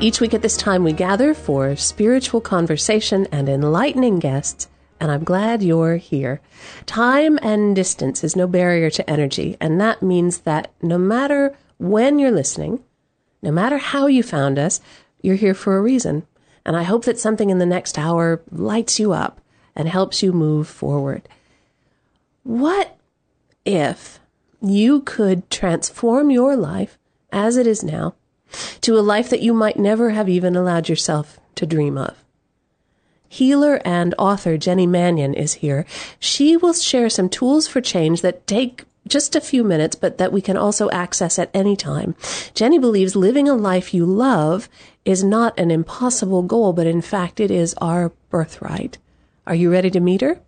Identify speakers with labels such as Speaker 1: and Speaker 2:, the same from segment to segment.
Speaker 1: Each week at this time, we gather for spiritual conversation and enlightening guests, and I'm glad you're here. Time and distance is no barrier to energy, and that means that no matter when you're listening, no matter how you found us, you're here for a reason. And I hope that something in the next hour lights you up and helps you move forward. What if you could transform your life as it is now to a life that you might never have even allowed yourself to dream of. Healer and author Jenny Mannion is here. She will share some tools for change that take just a few minutes, but that we can also access at any time. Jenny believes living a life you love is not an impossible goal, but in fact it is our birthright. Are you ready to meet her?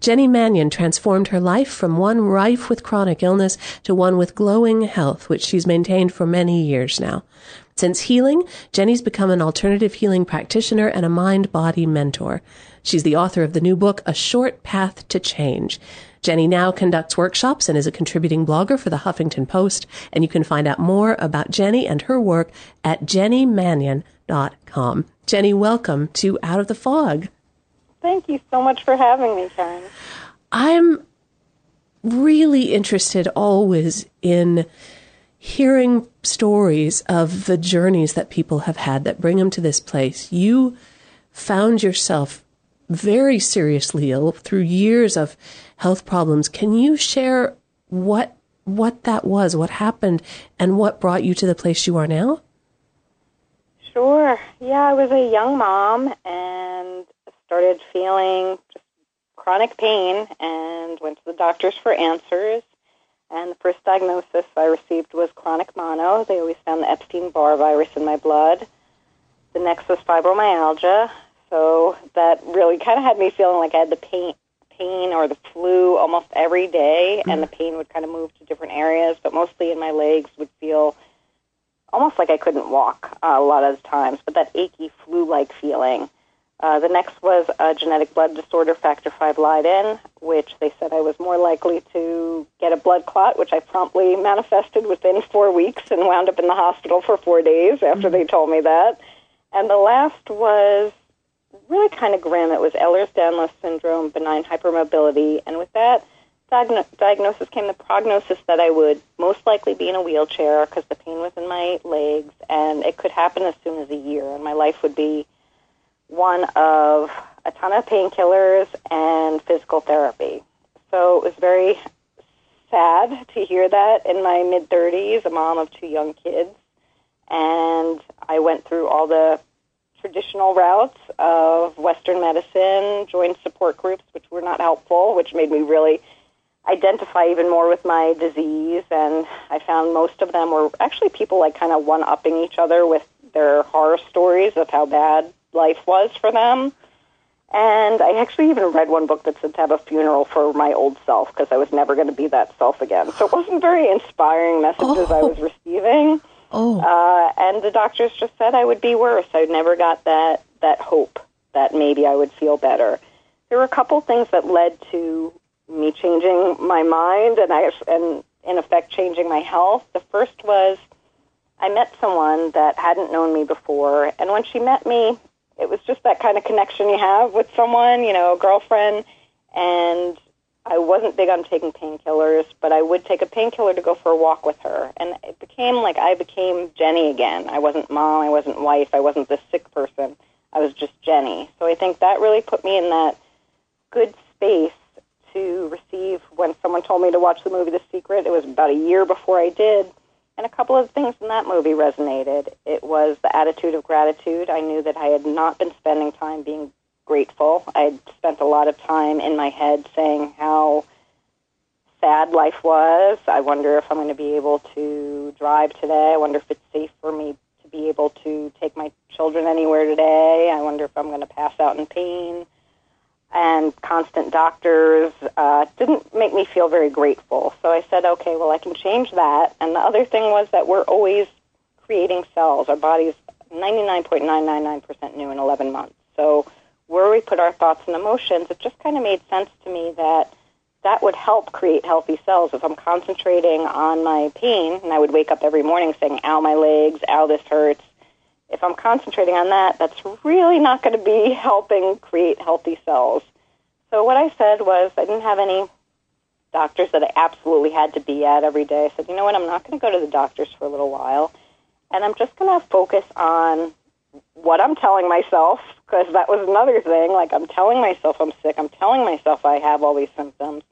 Speaker 1: Jenny Mannion transformed her life from one rife with chronic illness to one with glowing health, which she's maintained for many years now. Since healing, Jenny's become an alternative healing practitioner and a mind body mentor. She's the author of the new book, A Short Path to Change. Jenny now conducts workshops and is a contributing blogger for the Huffington Post, and you can find out more about Jenny and her work at jennymannion.com. Jenny, welcome to Out of the Fog.
Speaker 2: Thank you so much for having me, Karen.
Speaker 1: I'm really interested always in hearing stories of the journeys that people have had that bring them to this place. You found yourself very seriously ill through years of health problems. Can you share what what that was, what happened, and what brought you to the place you are now?
Speaker 2: Sure. Yeah, I was a young mom and started feeling just chronic pain and went to the doctors for answers. And the first diagnosis I received was chronic mono. They always found the Epstein Barr virus in my blood. The next was fibromyalgia. So that really kind of had me feeling like I had the pain, pain or the flu almost every day, and the pain would kind of move to different areas, but mostly in my legs would feel almost like I couldn't walk uh, a lot of the times, but that achy flu-like feeling. Uh, the next was a genetic blood disorder, factor V Leiden, which they said I was more likely to get a blood clot, which I promptly manifested within four weeks and wound up in the hospital for four days after mm-hmm. they told me that. And the last was really kind of grim. It was Ehlers-Danlos syndrome, benign hypermobility, and with that diagno- diagnosis came the prognosis that I would most likely be in a wheelchair because the pain was in my legs, and it could happen as soon as a year, and my life would be one of a ton of painkillers and physical therapy. So it was very sad to hear that in my mid 30s, a mom of two young kids. And I went through all the traditional routes of Western medicine, joined support groups, which were not helpful, which made me really identify even more with my disease. And I found most of them were actually people like kind of one upping each other with their horror stories of how bad life was for them. And I actually even read one book that said to have a funeral for my old self because I was never going to be that self again. So it wasn't very inspiring messages oh. I was receiving.
Speaker 1: Oh.
Speaker 2: Uh, and the doctors just said I would be worse. I never got that that hope that maybe I would feel better. There were a couple things that led to me changing my mind and I and in effect changing my health. The first was I met someone that hadn't known me before, and when she met me, it was just that kind of connection you have with someone, you know, a girlfriend. And I wasn't big on taking painkillers, but I would take a painkiller to go for a walk with her. And it became like I became Jenny again. I wasn't mom, I wasn't wife, I wasn't the sick person. I was just Jenny. So I think that really put me in that good space to receive when someone told me to watch the movie The Secret. It was about a year before I did and a couple of things in that movie resonated. It was the attitude of gratitude. I knew that I had not been spending time being grateful. I had spent a lot of time in my head saying how sad life was. I wonder if I'm going to be able to drive today. I wonder if it's safe for me to be able to take my children anywhere today. I wonder if I'm going to pass out in pain. And constant doctors uh, didn't make me feel very grateful. So I said, okay, well, I can change that. And the other thing was that we're always creating cells. Our body's 99.999% new in 11 months. So where we put our thoughts and emotions, it just kind of made sense to me that that would help create healthy cells. If I'm concentrating on my pain, and I would wake up every morning saying, ow, my legs, ow, this hurts. If I'm concentrating on that, that's really not going to be helping create healthy cells. So what I said was I didn't have any doctors that I absolutely had to be at every day. I said, you know what, I'm not going to go to the doctors for a little while, and I'm just going to focus on what I'm telling myself, because that was another thing. Like, I'm telling myself I'm sick. I'm telling myself I have all these symptoms.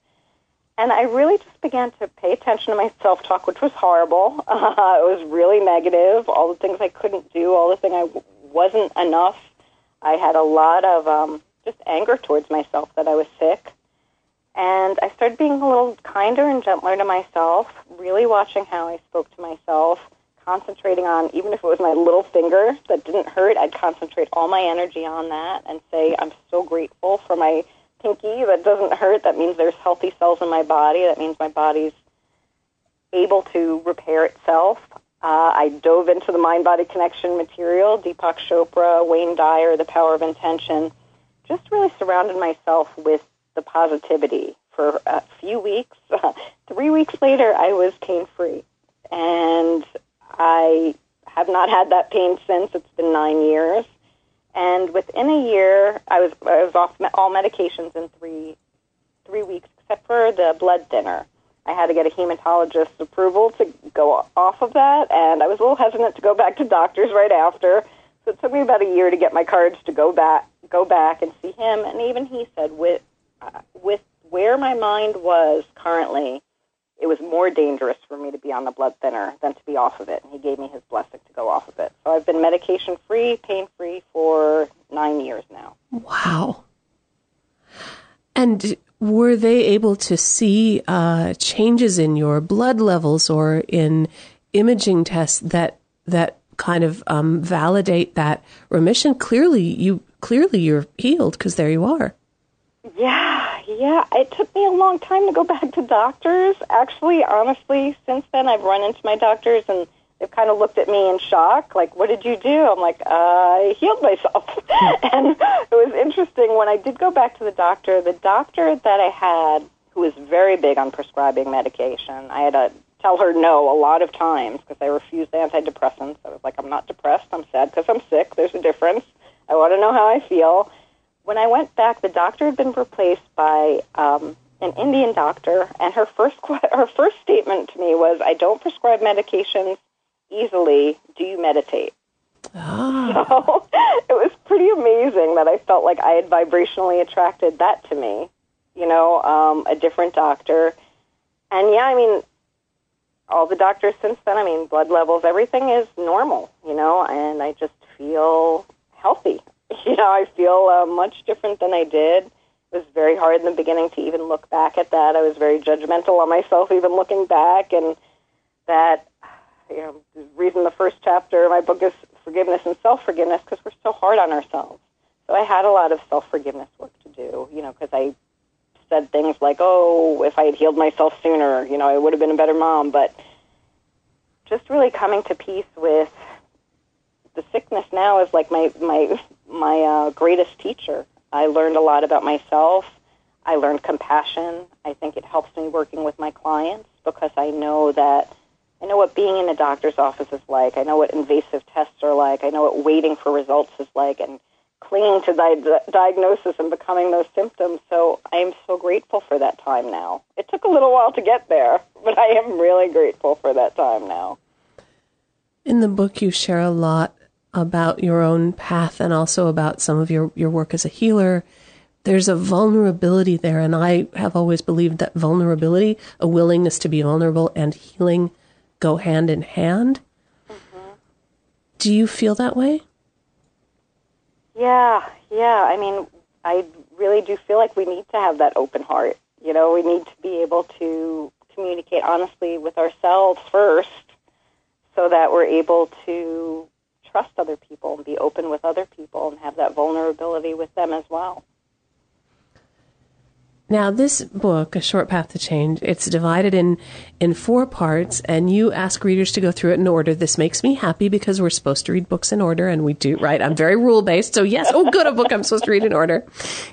Speaker 2: And I really just began to pay attention to my self talk, which was horrible. Uh, it was really negative. All the things I couldn't do, all the thing I w- wasn't enough. I had a lot of um, just anger towards myself that I was sick. And I started being a little kinder and gentler to myself, really watching how I spoke to myself, concentrating on, even if it was my little finger that didn't hurt, I'd concentrate all my energy on that and say, I'm so grateful for my pinky that doesn't hurt. That means there's healthy cells in my body. That means my body's able to repair itself. Uh, I dove into the mind body connection material, Deepak Chopra, Wayne Dyer, The Power of Intention. Just really surrounded myself with the positivity for a few weeks. Three weeks later, I was pain free. And I have not had that pain since. It's been nine years. And within a year, I was I was off all medications in three three weeks, except for the blood thinner. I had to get a hematologist's approval to go off of that, and I was a little hesitant to go back to doctors right after. So it took me about a year to get my cards to go back go back and see him. And even he said, with uh, with where my mind was currently, it was more dangerous for me to be on the blood thinner than to be off of it. And he gave me his blessing to go off of it. So I've been medication free, pain free for nine years now.
Speaker 1: Wow. And were they able to see uh, changes in your blood levels or in imaging tests that that kind of um, validate that remission? Clearly, you clearly you're healed because there you are.
Speaker 2: Yeah, yeah. It took me a long time to go back to doctors. Actually, honestly, since then I've run into my doctors and they've kind of looked at me in shock, like, "What did you do?" I'm like, uh, "I healed myself." and it was interesting when I did go back to the doctor. The doctor that I had, who was very big on prescribing medication, I had to tell her no a lot of times because I refused antidepressants. I was like, "I'm not depressed. I'm sad because I'm sick. There's a difference. I want to know how I feel." When I went back, the doctor had been replaced by um, an Indian doctor, and her first her first statement to me was, "I don't prescribe medications easily. Do you meditate?"
Speaker 1: Ah.
Speaker 2: So it was pretty amazing that I felt like I had vibrationally attracted that to me. You know, um, a different doctor, and yeah, I mean, all the doctors since then. I mean, blood levels, everything is normal. You know, and I just feel healthy. you know, I feel uh, much different than I did. It was very hard in the beginning to even look back at that. I was very judgmental on myself, even looking back, and that, you know, the reason the first chapter of my book is forgiveness and self forgiveness because we're so hard on ourselves. So I had a lot of self forgiveness work to do, you know, because I said things like, "Oh, if I had healed myself sooner, you know, I would have been a better mom." But just really coming to peace with the sickness now is like my my my uh, greatest teacher. I learned a lot about myself. I learned compassion. I think it helps me working with my clients because I know that I know what being in a doctor's office is like. I know what invasive tests are like. I know what waiting for results is like and clinging to di- diagnosis and becoming those symptoms. So I am so grateful for that time now. It took a little while to get there, but I am really grateful for that time now.
Speaker 1: In the book, you share a lot about your own path and also about some of your, your work as a healer. There's a vulnerability there, and I have always believed that vulnerability, a willingness to be vulnerable, and healing go hand in hand. Mm-hmm. Do you feel that way?
Speaker 2: Yeah, yeah. I mean, I really do feel like we need to have that open heart. You know, we need to be able to communicate honestly with ourselves first so that we're able to trust other people and be open with other people and have that vulnerability with them as well.
Speaker 1: Now, this book, A Short Path to Change, it's divided in, in four parts, and you ask readers to go through it in order. This makes me happy because we're supposed to read books in order, and we do, right? I'm very rule based, so yes, oh, good, a book I'm supposed to read in order.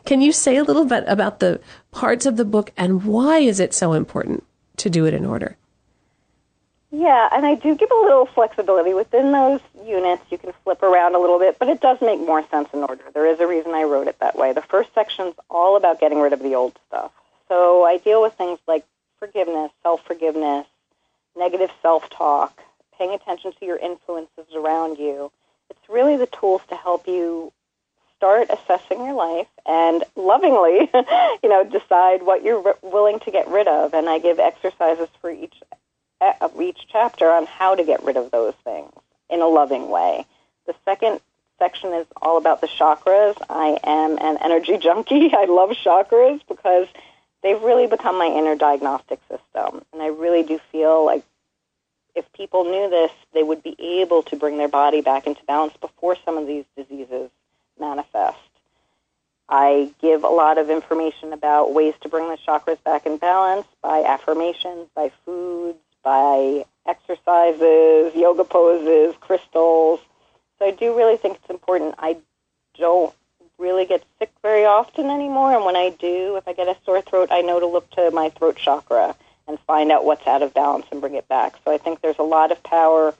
Speaker 1: Can you say a little bit about the parts of the book and why is it so important to do it in order?
Speaker 2: Yeah, and I do give a little flexibility within those units. You can flip around a little bit, but it does make more sense in order. There is a reason I wrote it that way. The first section's all about getting rid of the old stuff. So I deal with things like forgiveness, self-forgiveness, negative self-talk, paying attention to your influences around you. It's really the tools to help you start assessing your life and lovingly, you know, decide what you're willing to get rid of. And I give exercises for each each chapter on how to get rid of those things in a loving way. The second section is all about the chakras. I am an energy junkie. I love chakras because they've really become my inner diagnostic system. And I really do feel like if people knew this, they would be able to bring their body back into balance before some of these diseases manifest. I give a lot of information about ways to bring the chakras back in balance by affirmations, by foods, by exercises, yoga poses, crystals. So I do really think it's important. I don't really get sick very often anymore, and when I do, if I get a sore throat, I know to look to my throat chakra and find out what's out of balance and bring it back. So I think there's a lot of power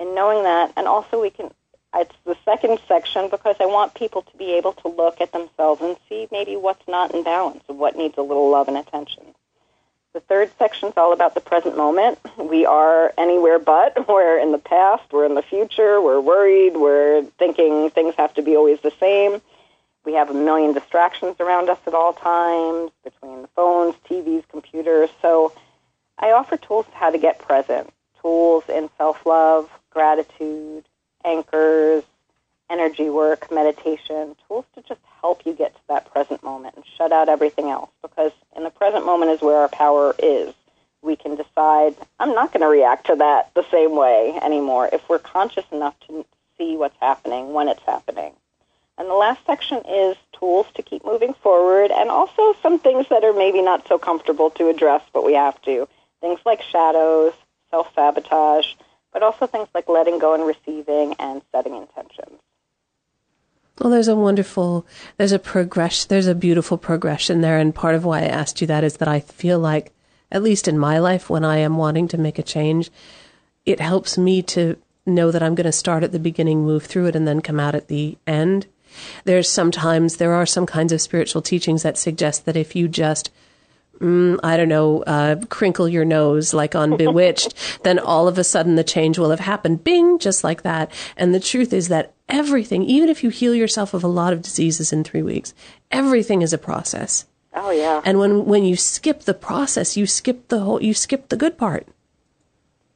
Speaker 2: in knowing that, and also we can. It's the second section because I want people to be able to look at themselves and see maybe what's not in balance and what needs a little love and attention. The third section is all about the present moment. We are anywhere but. We're in the past, we're in the future, we're worried, we're thinking things have to be always the same. We have a million distractions around us at all times between phones, TVs, computers. So I offer tools how to get present, tools in self love, gratitude, anchors, energy work, meditation, tools to just help you get to that present moment and shut out everything else because in the present moment is where our power is. We can decide, I'm not going to react to that the same way anymore if we're conscious enough to see what's happening when it's happening. And the last section is tools to keep moving forward and also some things that are maybe not so comfortable to address, but we have to. Things like shadows, self sabotage, but also things like letting go and receiving and setting intentions.
Speaker 1: Well, there's a wonderful, there's a progression, there's a beautiful progression there. And part of why I asked you that is that I feel like, at least in my life, when I am wanting to make a change, it helps me to know that I'm going to start at the beginning, move through it, and then come out at the end. There's sometimes, there are some kinds of spiritual teachings that suggest that if you just mm, I don't know, uh, crinkle your nose like on Bewitched, then all of a sudden the change will have happened. Bing, just like that. And the truth is that everything, even if you heal yourself of a lot of diseases in three weeks, everything is a process.
Speaker 2: Oh yeah.
Speaker 1: And when when you skip the process, you skip the whole you skip the good part.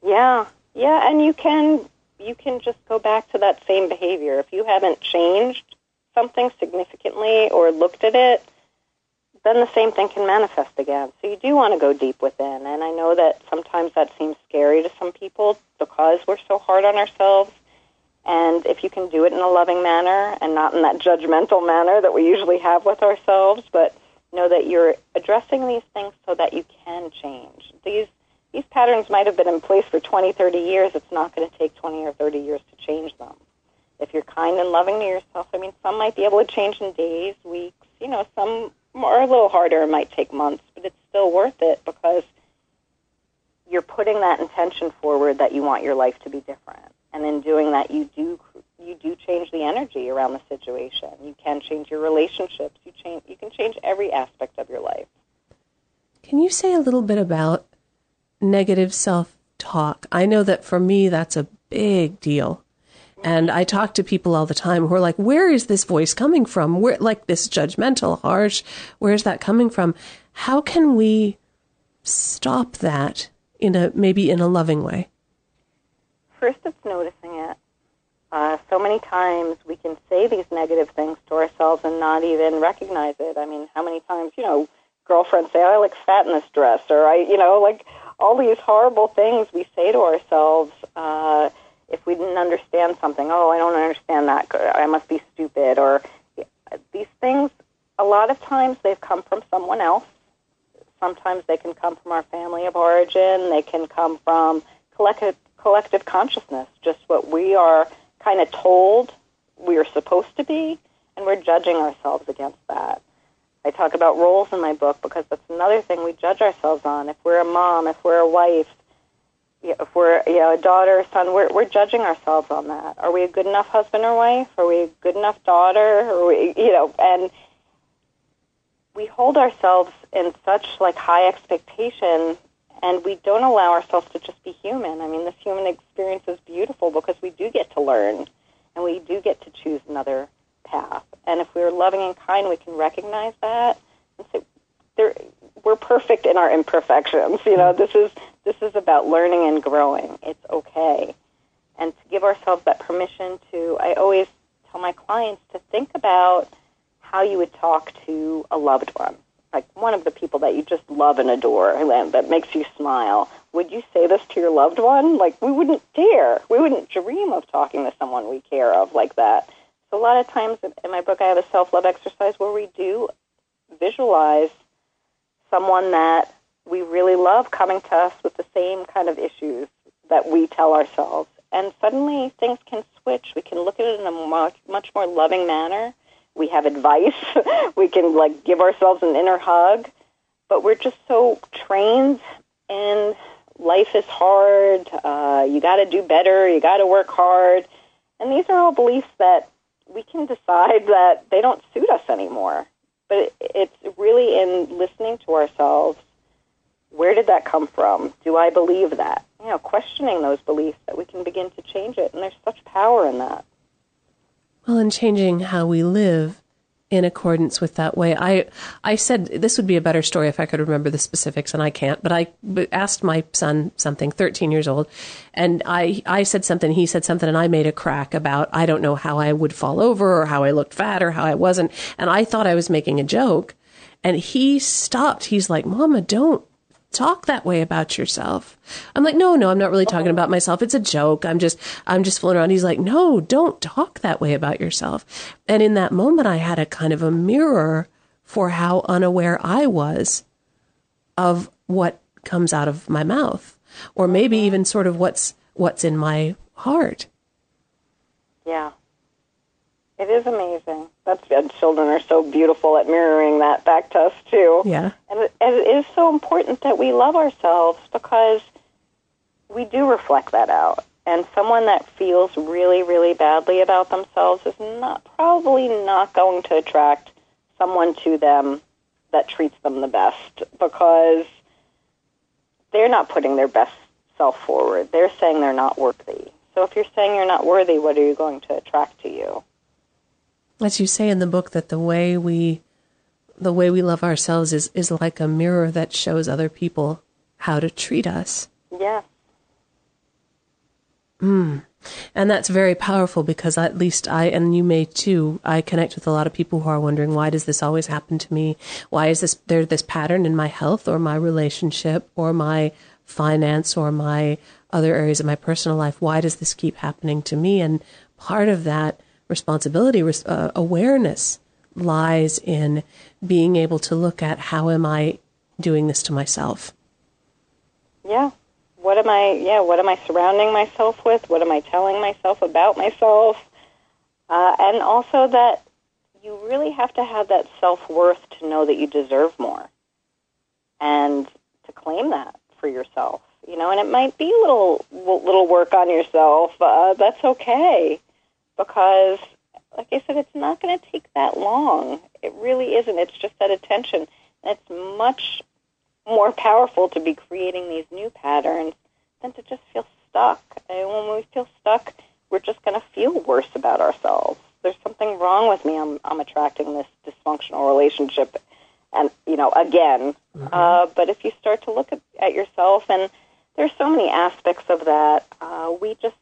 Speaker 2: Yeah. Yeah, and you can you can just go back to that same behavior if you haven't changed something significantly or looked at it then the same thing can manifest again. So you do want to go deep within. And I know that sometimes that seems scary to some people because we're so hard on ourselves. And if you can do it in a loving manner and not in that judgmental manner that we usually have with ourselves, but know that you're addressing these things so that you can change. These these patterns might have been in place for 20, 30 years. It's not going to take 20 or 30 years to change them. If you're kind and loving to yourself, I mean, some might be able to change in days, weeks. You know, some are a little harder. It might take months, but it's still worth it because you're putting that intention forward that you want your life to be different. And in doing that, you do you do change the energy around the situation. You can change your relationships. You change you can change every aspect of your life.
Speaker 1: Can you say a little bit about negative self-talk? I know that for me that's a big deal. And I talk to people all the time who are like, where is this voice coming from? Where, like this judgmental, harsh, where's that coming from? How can we stop that in a, maybe in a loving way?
Speaker 2: First, it's noticing it. Uh, so many times we can say these negative things to ourselves and not even recognize it. I mean, how many times, you know, girlfriends say, I look fat in this dress, or I, you know, like all these horrible things we say to ourselves, uh, if we didn't understand something, oh, I don't understand that, I must be stupid, or these things, a lot of times they've come from someone else. Sometimes they can come from our family of origin. They can come from collective, collective consciousness, just what we are kind of told we are supposed to be, and we're judging ourselves against that. I talk about roles in my book because that's another thing we judge ourselves on. If we're a mom, if we're a wife, if we're you know a daughter or son, we're we're judging ourselves on that. Are we a good enough husband or wife? Are we a good enough daughter? Or we you know and we hold ourselves in such like high expectation and we don't allow ourselves to just be human. I mean, this human experience is beautiful because we do get to learn and we do get to choose another path. And if we're loving and kind, we can recognize that and say, there, we're perfect in our imperfections. You know, this is this is about learning and growing. It's okay. And to give ourselves that permission to, I always tell my clients to think about how you would talk to a loved one, like one of the people that you just love and adore, and that makes you smile. Would you say this to your loved one? Like, we wouldn't dare. We wouldn't dream of talking to someone we care of like that. So, a lot of times in my book, I have a self love exercise where we do visualize someone that we really love coming to us with the same kind of issues that we tell ourselves. And suddenly things can switch. We can look at it in a much, much more loving manner. We have advice. we can like give ourselves an inner hug. But we're just so trained in life is hard. Uh, you got to do better. You got to work hard. And these are all beliefs that we can decide that they don't suit us anymore. But it's really in listening to ourselves where did that come from? Do I believe that? You know, questioning those beliefs that we can begin to change it. And there's such power in that.
Speaker 1: Well, in changing how we live in accordance with that way. I I said this would be a better story if I could remember the specifics, and I can't. But I asked my son something, 13 years old, and I I said something, he said something, and I made a crack about I don't know how I would fall over or how I looked fat or how I wasn't, and I thought I was making a joke, and he stopped. He's like, "Mama, don't talk that way about yourself. I'm like, no, no, I'm not really talking about myself. It's a joke. I'm just, I'm just fooling around. He's like, no, don't talk that way about yourself. And in that moment, I had a kind of a mirror for how unaware I was of what comes out of my mouth, or maybe even sort of what's, what's in my heart.
Speaker 2: Yeah. It is amazing. That's and children are so beautiful at mirroring that back to us too.
Speaker 1: Yeah,
Speaker 2: and it, and it is so important that we love ourselves because we do reflect that out. And someone that feels really, really badly about themselves is not probably not going to attract someone to them that treats them the best because they're not putting their best self forward. They're saying they're not worthy. So if you're saying you're not worthy, what are you going to attract to you?
Speaker 1: As you say in the book that the way we the way we love ourselves is is like a mirror that shows other people how to treat us.
Speaker 2: Yeah.
Speaker 1: Mm. And that's very powerful because at least I, and you may too, I connect with a lot of people who are wondering, why does this always happen to me? Why is this, there this pattern in my health or my relationship or my finance or my other areas of my personal life? Why does this keep happening to me? And part of that responsibility, uh, awareness lies in being able to look at how am I doing this to myself.
Speaker 2: Yeah. What am I? Yeah. What am I surrounding myself with? What am I telling myself about myself? Uh, and also that you really have to have that self worth to know that you deserve more, and to claim that for yourself. You know, and it might be a little little work on yourself. Uh, that's okay because, like I said, it's not going to take that long. It really isn't. It's just that attention. And it's much more powerful to be creating these new patterns than to just feel stuck. And when we feel stuck, we're just going to feel worse about ourselves. There's something wrong with me. I'm, I'm attracting this dysfunctional relationship, and you know, again. Mm-hmm. Uh, but if you start to look at, at yourself, and there's so many aspects of that, uh, we just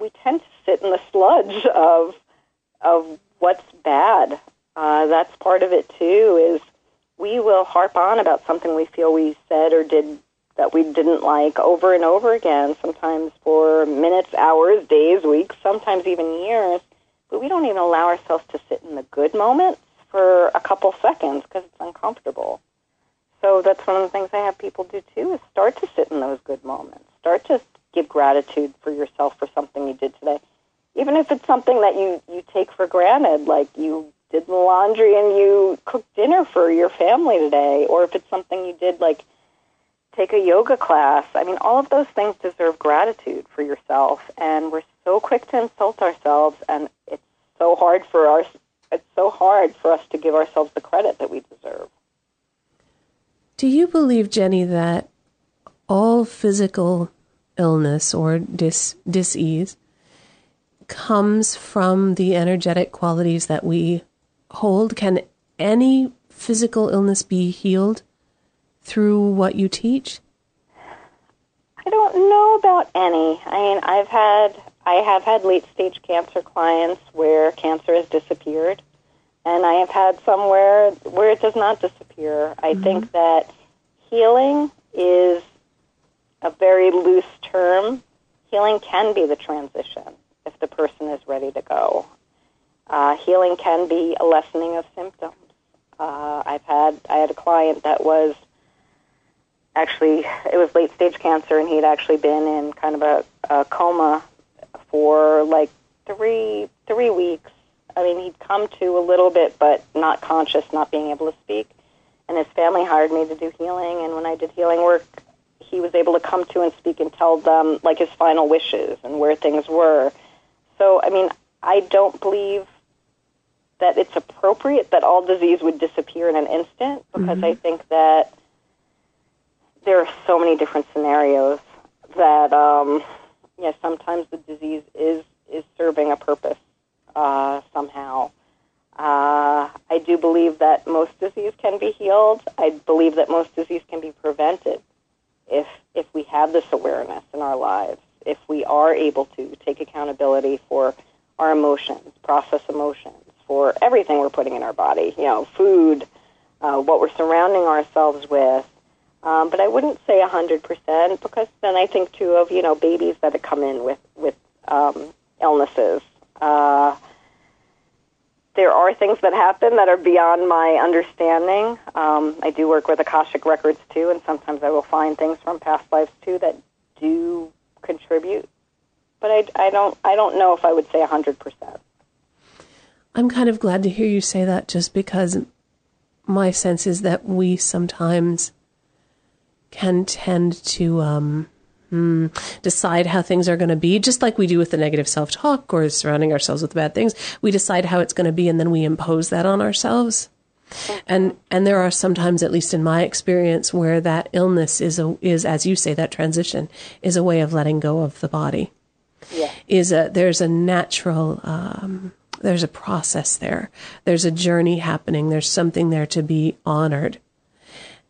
Speaker 2: we tend to sit in the sludge of of what's bad. Uh, that's part of it too. Is we will harp on about something we feel we said or did that we didn't like over and over again, sometimes for minutes, hours, days, weeks, sometimes even years. But we don't even allow ourselves to sit in the good moments for a couple seconds because it's uncomfortable. So that's one of the things I have people do too is start to sit in those good moments. Start to give gratitude for yourself for something you did today. Even if it's something that you, you take for granted, like you did the laundry and you cooked dinner for your family today, or if it's something you did like take a yoga class. I mean, all of those things deserve gratitude for yourself, and we're so quick to insult ourselves, and it's so hard for our it's so hard for us to give ourselves the credit that we deserve.
Speaker 1: Do you believe, Jenny, that all physical illness or dis disease comes from the energetic qualities that we hold? Can any physical illness be healed through what you teach?
Speaker 2: I don't know about any. I mean, I've had I have had late stage cancer clients where cancer has disappeared, and I have had some where where it does not disappear. I mm-hmm. think that healing is a very loose term. Healing can be the transition if the person is ready to go. Uh, healing can be a lessening of symptoms. Uh, I've had I had a client that was actually it was late stage cancer, and he'd actually been in kind of a, a coma for like three three weeks. I mean, he'd come to a little bit, but not conscious, not being able to speak. And his family hired me to do healing, and when I did healing work, he was able to come to and speak and tell them like his final wishes and where things were. So, I mean, I don't believe that it's appropriate that all disease would disappear in an instant because mm-hmm. I think that there are so many different scenarios that um, yeah, sometimes the disease is is serving a purpose uh, somehow. Uh, I do believe that most disease can be healed. I believe that most disease can be prevented if if we have this awareness in our lives. If we are able to take accountability for our emotions, process emotions, for everything we're putting in our body, you know, food, uh, what we're surrounding ourselves with, um, but I wouldn't say 100% because then I think too of, you know, babies that have come in with, with um, illnesses. Uh, there are things that happen that are beyond my understanding. Um, I do work with Akashic Records too, and sometimes I will find things from past lives too that do contribute. But I, I don't I don't know if I would say 100%.
Speaker 1: I'm kind of glad to hear you say that just because my sense is that we sometimes can tend to um, hmm, decide how things are going to be, just like we do with the negative self talk or surrounding ourselves with bad things. We decide how it's going to be and then we impose that on ourselves. And and there are sometimes, at least in my experience, where that illness is a is as you say that transition is a way of letting go of the body.
Speaker 2: Yeah.
Speaker 1: Is a there's a natural um, there's a process there. There's a journey happening. There's something there to be honored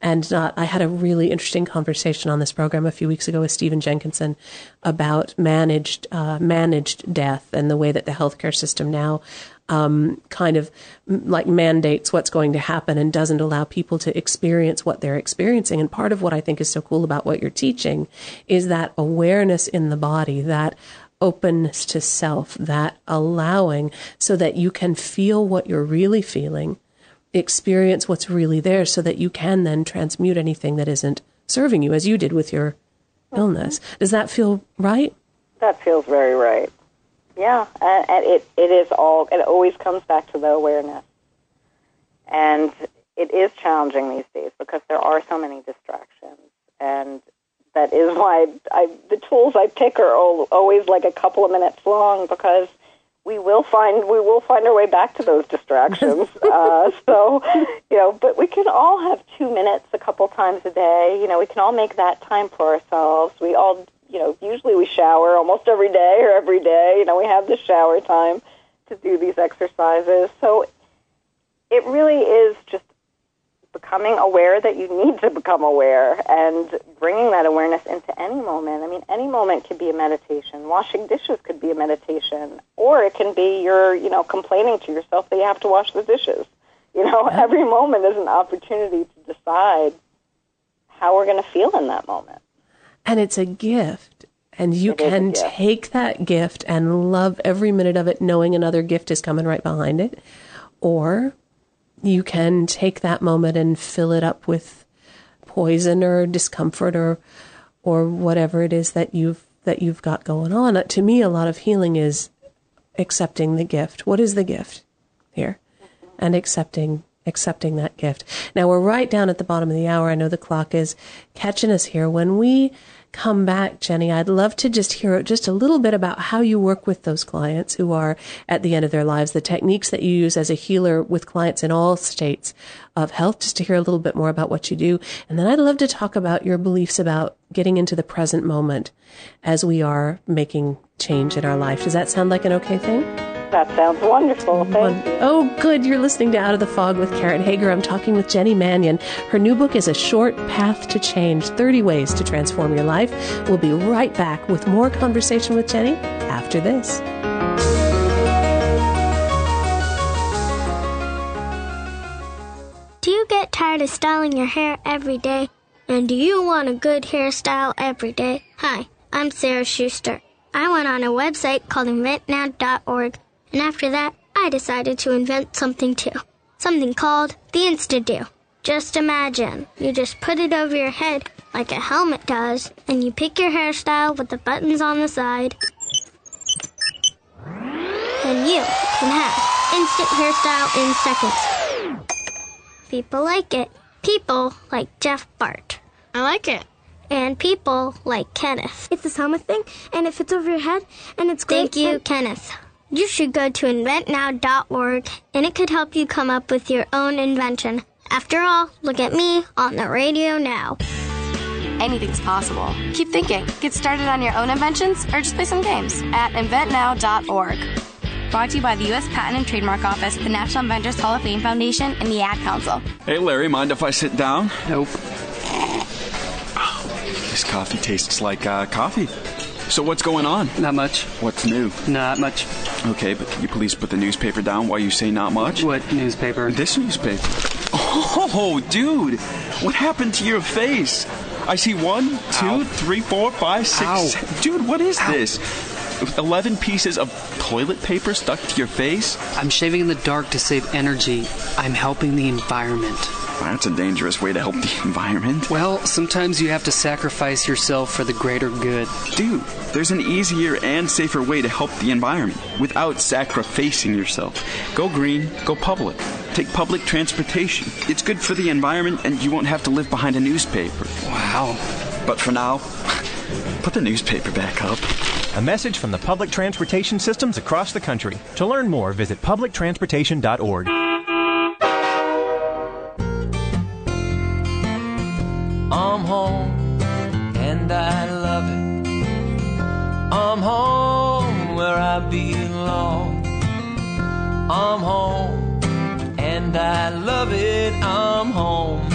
Speaker 1: and not. I had a really interesting conversation on this program a few weeks ago with Stephen Jenkinson about managed uh, managed death and the way that the healthcare system now um, kind of like mandates what's going to happen and doesn't allow people to experience what they're experiencing. And part of what I think is so cool about what you're teaching is that awareness in the body, that openness to self, that allowing so that you can feel what you're really feeling experience what's really there so that you can then transmute anything that isn't serving you as you did with your mm-hmm. illness. Does that feel right?
Speaker 2: That feels very right. Yeah, and it it is all it always comes back to the awareness. And it is challenging these days because there are so many distractions and that is why I, the tools I pick are always like a couple of minutes long because we will find we will find our way back to those distractions. uh, so, you know, but we can all have two minutes a couple times a day. You know, we can all make that time for ourselves. We all, you know, usually we shower almost every day or every day. You know, we have the shower time to do these exercises. So, it really is just becoming aware that you need to become aware and bringing that awareness into any moment. I mean, any moment could be a meditation. Washing dishes could be a meditation, or it can be you're, you know, complaining to yourself that you have to wash the dishes. You know, yeah. every moment is an opportunity to decide how we're going to feel in that moment.
Speaker 1: And it's a gift. And you
Speaker 2: It
Speaker 1: can take that gift and love every minute of it, knowing another gift is coming right behind it. Or you can take that moment and fill it up with poison or discomfort or or whatever it is that you've that you've got going on. Uh, To me, a lot of healing is accepting the gift. What is the gift here? And accepting accepting that gift. Now we're right down at the bottom of the hour. I know the clock is catching us here. When we come back, Jenny, I'd love to just hear just a little bit about how you work with those clients who are at the end of their lives, the techniques that you use as a healer with clients in all states of health, just to hear a little bit more about what you do. And then I'd love to talk about your beliefs about getting into the present moment as we are making change in our life. Does that sound like an okay thing?
Speaker 2: That sounds wonderful. Thank you.
Speaker 1: Oh, good. You're listening to Out of the Fog with Karen Hager. I'm talking with Jenny Mannion. Her new book is A Short Path to Change 30 Ways to Transform Your Life. We'll be right back with more conversation with Jenny after this.
Speaker 3: Do you get tired of styling your hair every day? And do you want a good hairstyle every day? Hi, I'm Sarah Schuster. I went on a website called inventnow.org, and after that, I decided to invent something too. Something called the Insta-Do. Just imagine, you just put it over your head like a helmet does, and you pick your hairstyle with the buttons on the side. Then you can have instant hairstyle in seconds. People like it. People like Jeff Bart. I like it. And people like Kenneth. It's a helmet thing, and it fits over your head, and it's great. Thank you, Kenneth. You should go to inventnow.org, and it could help you come up with your own invention. After all, look at me on the radio now.
Speaker 4: Anything's possible. Keep thinking. Get started on your own inventions or just play some games at inventnow.org. Brought to you by the U.S. Patent and Trademark Office, the National Inventors Hall of Fame Foundation, and the Ad Council.
Speaker 5: Hey, Larry, mind if I sit down?
Speaker 6: Nope.
Speaker 5: This coffee tastes like uh, coffee. So what's going on?
Speaker 6: Not much.
Speaker 5: What's new?
Speaker 6: Not much.
Speaker 5: Okay, but can you please put the newspaper down while you say not much?
Speaker 6: What newspaper?
Speaker 5: This newspaper. Oh, dude, what happened to your face? I see one, two,
Speaker 6: Ow.
Speaker 5: three, four, five, six.
Speaker 6: Ow.
Speaker 5: Dude, what is this? Eleven pieces of toilet paper stuck to your face?
Speaker 6: I'm shaving in the dark to save energy. I'm helping the environment.
Speaker 5: That's a dangerous way to help the environment.
Speaker 6: Well, sometimes you have to sacrifice yourself for the greater good.
Speaker 5: Dude, there's an easier and safer way to help the environment without sacrificing yourself. Go green, go public. Take public transportation. It's good for the environment and you won't have to live behind a newspaper.
Speaker 6: Wow.
Speaker 5: But for now, put the newspaper back up.
Speaker 7: A message from the public transportation systems across the country. To learn more, visit publictransportation.org.
Speaker 8: where I belong. I'm home and I love it. I'm home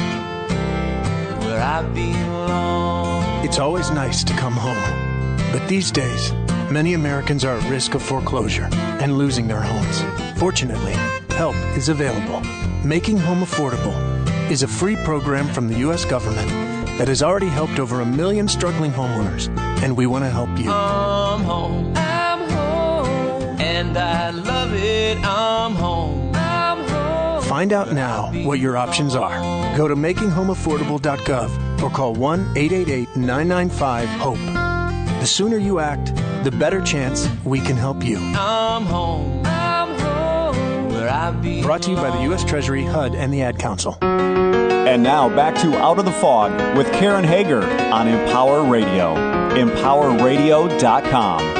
Speaker 8: where I belong.
Speaker 9: It's always nice to come home. But these days, many Americans are at risk of foreclosure and losing their homes. Fortunately, help is available. Making Home Affordable is a free program from the U.S. government that has already helped over a million struggling homeowners, and we want to help you.
Speaker 8: And I love it. I'm home. I'm home.
Speaker 9: Find out now what your options are. Go to makinghomeaffordable.gov or call 1 888 995 HOPE. The sooner you act, the better chance we can help you.
Speaker 8: I'm home. I'm home. Where I belong.
Speaker 9: Brought to you by the U.S. Treasury, HUD, and the Ad Council.
Speaker 10: And now back to Out of the Fog with Karen Hager on Empower Radio. EmpowerRadio.com.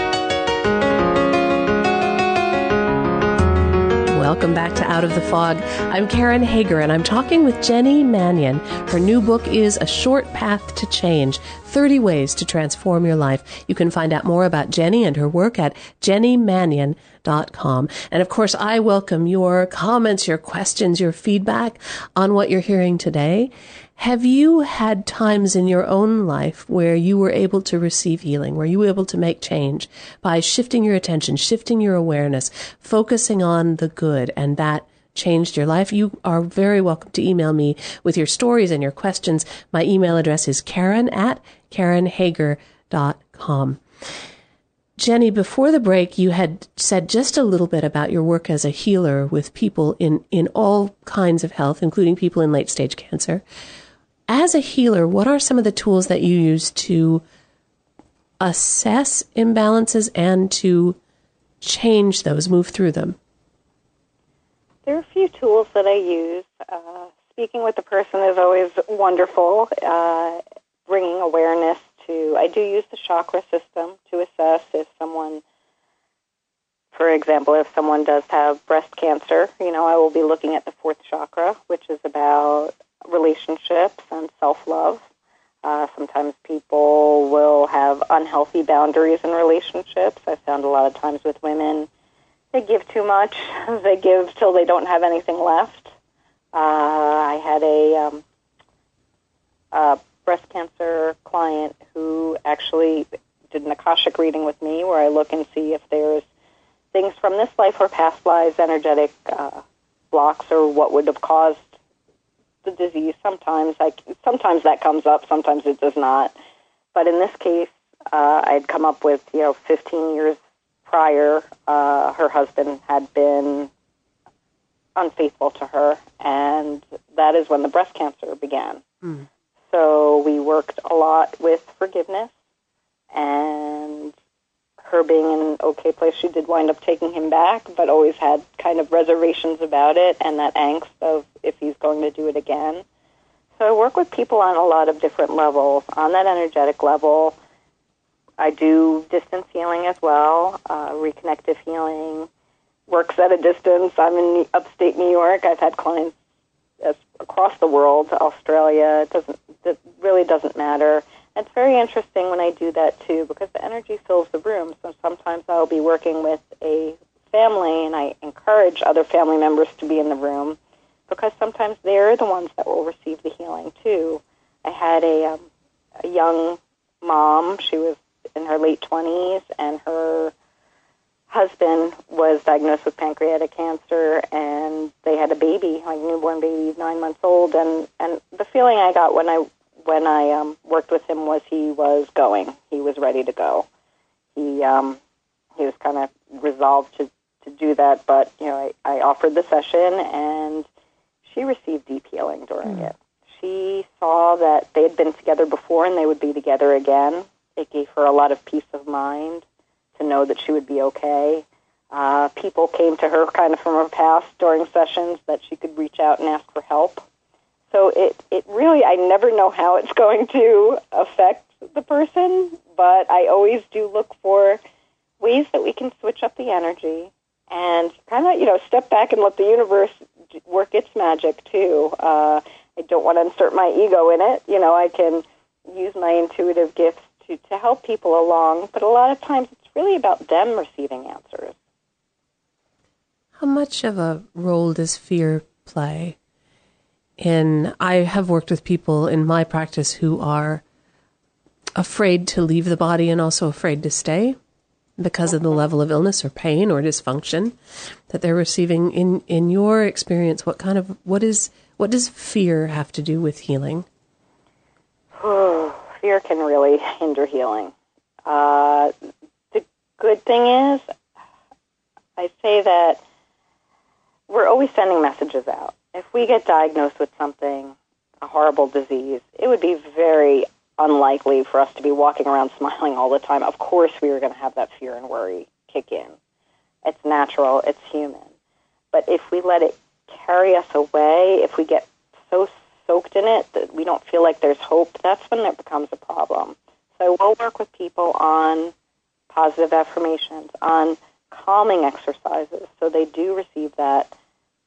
Speaker 1: Welcome back to Out of the Fog. I'm Karen Hager and I'm talking with Jenny Mannion. Her new book is A Short Path to Change 30 Ways to Transform Your Life. You can find out more about Jenny and her work at jennymannion.com. And of course, I welcome your comments, your questions, your feedback on what you're hearing today. Have you had times in your own life where you were able to receive healing, where you were able to make change by shifting your attention, shifting your awareness, focusing on the good and that changed your life, you are very welcome to email me with your stories and your questions. My email address is karen at karenhager.com. Jenny, before the break, you had said just a little bit about your work as a healer with people in, in all kinds of health, including people in late stage cancer. As a healer, what are some of the tools that you use to assess imbalances and to change those, move through them?
Speaker 2: There are a few tools that I use. Uh, speaking with the person is always wonderful. Uh, bringing awareness to, I do use the chakra system to assess if someone, for example, if someone does have breast cancer, you know, I will be looking at the fourth chakra, which is about relationships and self love. Uh, sometimes people will have unhealthy boundaries in relationships. I found a lot of times with women, they give too much. they give till they don't have anything left. Uh, I had a, um, a breast cancer client who actually did an Akashic reading with me where I look and see if there's things from this life or past lives, energetic uh, blocks, or what would have caused the disease. Sometimes, like sometimes that comes up, sometimes it does not. But in this case, uh, I'd come up with you know 15 years prior, uh, her husband had been unfaithful to her, and that is when the breast cancer began. Mm. So we worked a lot with forgiveness, and her being in an okay place, she did wind up taking him back, but always had kind of reservations about it and that angst of if he's going to do it again. So I work with people on a lot of different levels. On that energetic level, I do distance healing as well, uh, reconnective healing, works at a distance. I'm in upstate New York. I've had clients across the world, Australia. It doesn't. It really doesn't matter. It's very interesting when I do that too because the energy fills the room. So sometimes I'll be working with a family and I encourage other family members to be in the room because sometimes they're the ones that will receive the healing too. I had a, um, a young mom. She was in her late 20s and her husband was diagnosed with pancreatic cancer and they had a baby, like newborn baby, nine months old. And, and the feeling I got when I when I um, worked with him was he was going. He was ready to go. He um, he was kind of resolved to to do that, but you know, I, I offered the session, and she received deep healing during mm. it. She saw that they had been together before, and they would be together again. It gave her a lot of peace of mind to know that she would be okay. Uh, people came to her kind of from her past during sessions that she could reach out and ask for help so it, it really, I never know how it's going to affect the person, but I always do look for ways that we can switch up the energy and kind of, you know, step back and let the universe work its magic too. Uh, I don't want to insert my ego in it. You know, I can use my intuitive gifts to, to help people along, but a lot of times it's really about them receiving answers.
Speaker 1: How much of a role does fear play? And I have worked with people in my practice who are afraid to leave the body and also afraid to stay because of the level of illness or pain or dysfunction that they're receiving. In in your experience what kind of what is what does fear have to do with healing?
Speaker 2: Oh, fear can really hinder healing. Uh, the good thing is i say that we're always sending messages out if we get diagnosed with something, a horrible disease, it would be very unlikely for us to be walking around smiling all the time. Of course, we are going to have that fear and worry kick in. It's natural, it's human. But if we let it carry us away, if we get so soaked in it that we don't feel like there's hope, that's when it becomes a problem. So we'll work with people on positive affirmations, on calming exercises, so they do receive that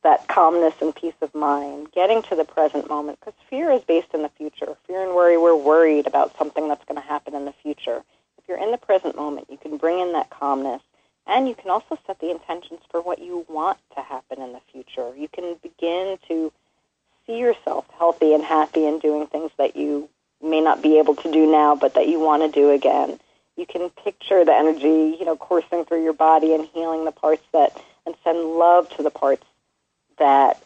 Speaker 2: that calmness and peace of mind, getting to the present moment, because fear is based in the future. Fear and worry, we're worried about something that's going to happen in the future. If you're in the present moment, you can bring in that calmness, and you can also set the intentions for what you want to happen in the future. You can begin to see yourself healthy and happy and doing things that you may not be able to do now, but that you want to do again. You can picture the energy, you know, coursing through your body and healing the parts that, and send love to the parts that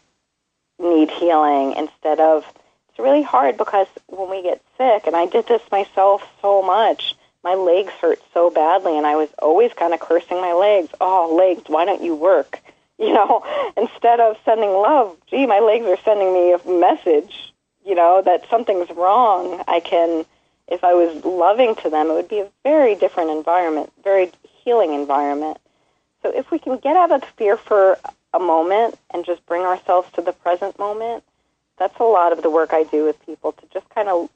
Speaker 2: need healing instead of it's really hard because when we get sick and I did this myself so much my legs hurt so badly and I was always kind of cursing my legs. Oh legs why don't you work? You know instead of sending love gee my legs are sending me a message you know that something's wrong. I can if I was loving to them it would be a very different environment very healing environment. So if we can get out of fear for a moment and just bring ourselves to the present moment, that's a lot of the work I do with people to just kind of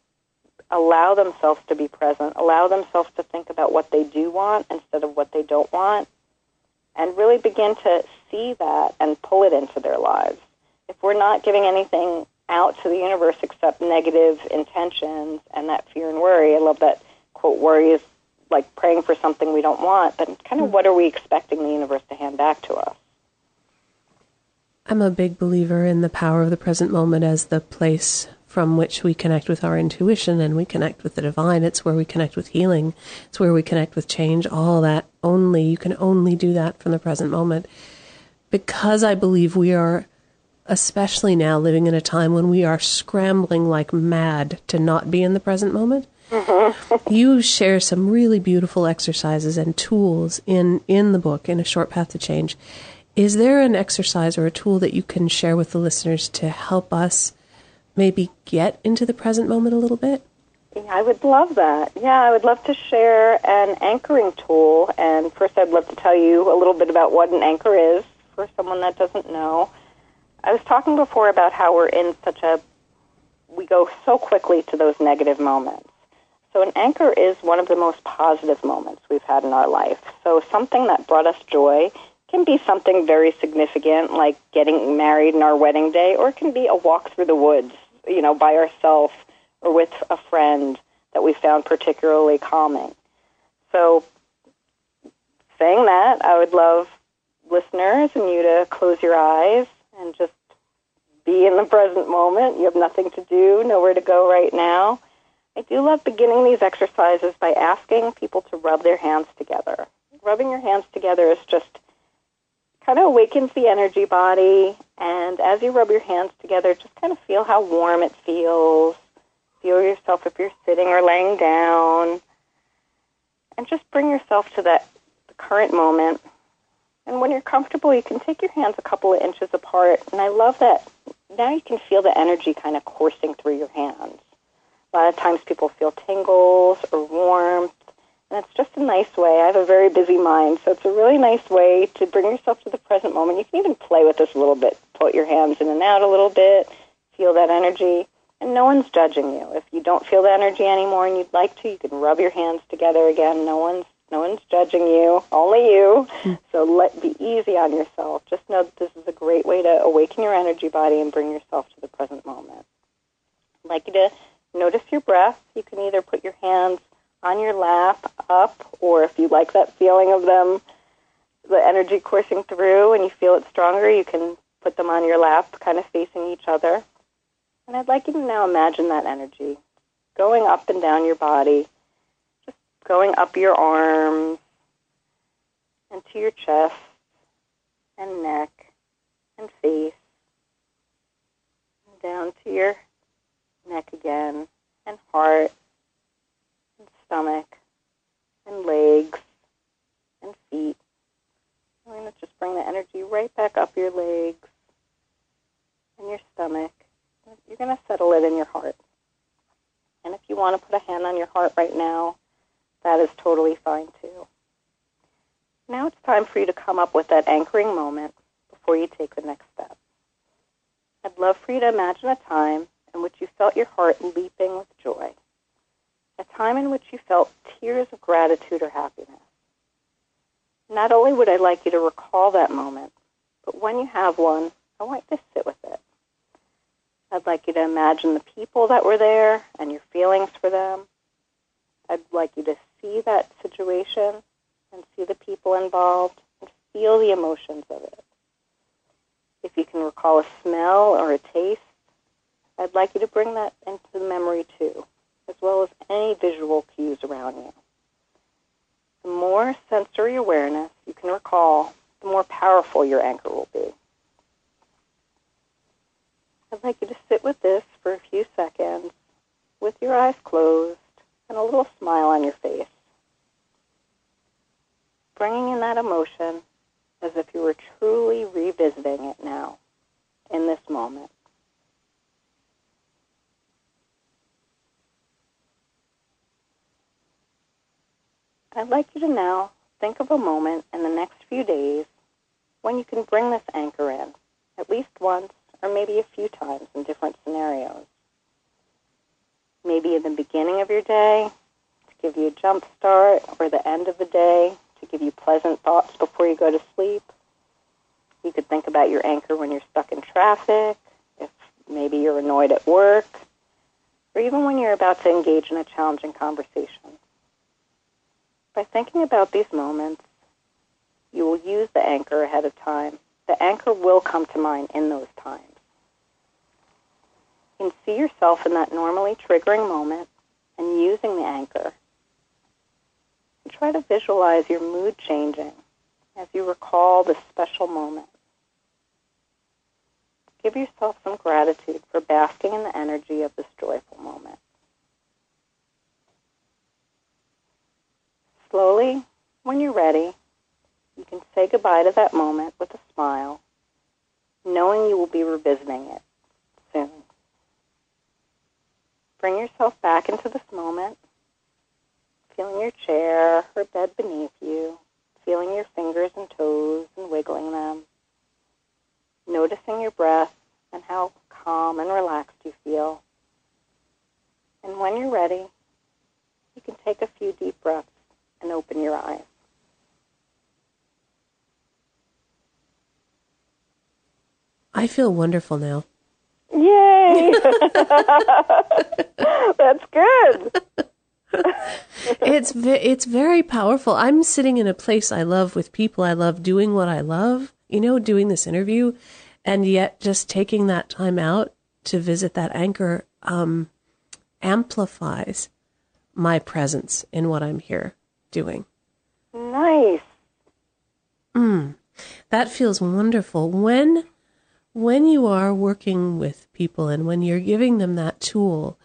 Speaker 2: allow themselves to be present, allow themselves to think about what they do want instead of what they don't want, and really begin to see that and pull it into their lives. If we're not giving anything out to the universe except negative intentions and that fear and worry, I love that quote, worry is like praying for something we don't want, but kind of hmm. what are we expecting the universe to hand back to us?
Speaker 1: I'm a big believer in the power of the present moment as the place from which we connect with our intuition and we connect with the divine. It's where we connect with healing. It's where we connect with change. All that only, you can only do that from the present moment. Because I believe we are, especially now, living in a time when we are scrambling like mad to not be in the present moment. Mm-hmm. you share some really beautiful exercises and tools in, in the book, in A Short Path to Change. Is there an exercise or a tool that you can share with the listeners to help us maybe get into the present moment a little bit?
Speaker 2: I would love that. Yeah, I would love to share an anchoring tool. And first, I'd love to tell you a little bit about what an anchor is for someone that doesn't know. I was talking before about how we're in such a, we go so quickly to those negative moments. So an anchor is one of the most positive moments we've had in our life. So something that brought us joy can be something very significant like getting married in our wedding day or it can be a walk through the woods, you know, by ourselves or with a friend that we found particularly calming. So saying that, I would love listeners and you to close your eyes and just be in the present moment. You have nothing to do, nowhere to go right now. I do love beginning these exercises by asking people to rub their hands together. Rubbing your hands together is just kind of awakens the energy body, and as you rub your hands together, just kind of feel how warm it feels. Feel yourself if you're sitting or laying down, and just bring yourself to that current moment. And when you're comfortable, you can take your hands a couple of inches apart, and I love that now you can feel the energy kind of coursing through your hands. A lot of times people feel tingles or warmth, and it's just a nice way. I have a very busy mind, so it's a really nice way to bring yourself to the present moment. You can even play with this a little bit, put your hands in and out a little bit, feel that energy, and no one's judging you. If you don't feel the energy anymore and you'd like to, you can rub your hands together again. No one's no one's judging you, only you. Mm. So let be easy on yourself. Just know that this is a great way to awaken your energy body and bring yourself to the present moment. I'd like you to Notice your breath. You can either put your hands on your lap up, or if you like that feeling of them, the energy coursing through and you feel it stronger, you can put them on your lap, kind of facing each other. And I'd like you to now imagine that energy going up and down your body, just going up your arms and to your chest and neck and face, and down to your neck again, and heart, stomach, and legs, and feet. I'm going to just bring the energy right back up your legs and your stomach. You're going to settle it in your heart. And if you want to put a hand on your heart right now, that is totally fine too. Now it's time for you to come up with that anchoring moment before you take the next step. I'd love for you to imagine a time in which you felt your heart leaping with joy, a time in which you felt tears of gratitude or happiness. Not only would I like you to recall that moment, but when you have one, I want you to sit with it. I'd like you to imagine the people that were there and your feelings for them. I'd like you to see that situation and see the people involved and feel the emotions of it. If you can recall a smell or a taste, I'd like you to bring that into the memory too, as well as any visual cues around you. The more sensory awareness you can recall, the more powerful your anchor will be. I'd like you to sit with this for a few seconds with your eyes closed and a little smile on your face. Bringing in that emotion as if you were truly revisiting it now, in this moment. I'd like you to now think of a moment in the next few days when you can bring this anchor in, at least once or maybe a few times in different scenarios. Maybe in the beginning of your day to give you a jump start or the end of the day to give you pleasant thoughts before you go to sleep. You could think about your anchor when you're stuck in traffic, if maybe you're annoyed at work, or even when you're about to engage in a challenging conversation. By thinking about these moments, you will use the anchor ahead of time. The anchor will come to mind in those times. You can see yourself in that normally triggering moment and using the anchor. And try to visualize your mood changing as you recall this special moment. Give yourself some gratitude for basking in the energy of this joyful moment. Slowly, when you're ready, you can say goodbye to that moment with a smile, knowing you will be revisiting it soon. Bring yourself back into this moment, feeling your chair or bed beneath you, feeling your fingers and toes and wiggling them, noticing your breath and how calm and relaxed you feel. And when you're ready, you can take a few deep breaths and open your eyes.
Speaker 1: I feel wonderful now.
Speaker 2: Yay! That's good.
Speaker 1: it's it's very powerful. I'm sitting in a place I love with people I love doing what I love, you know, doing this interview and yet just taking that time out to visit that anchor um, amplifies my presence in what I'm here doing.
Speaker 2: Nice.
Speaker 1: Mm, that feels wonderful. When when you are working with people and when you're giving them that tool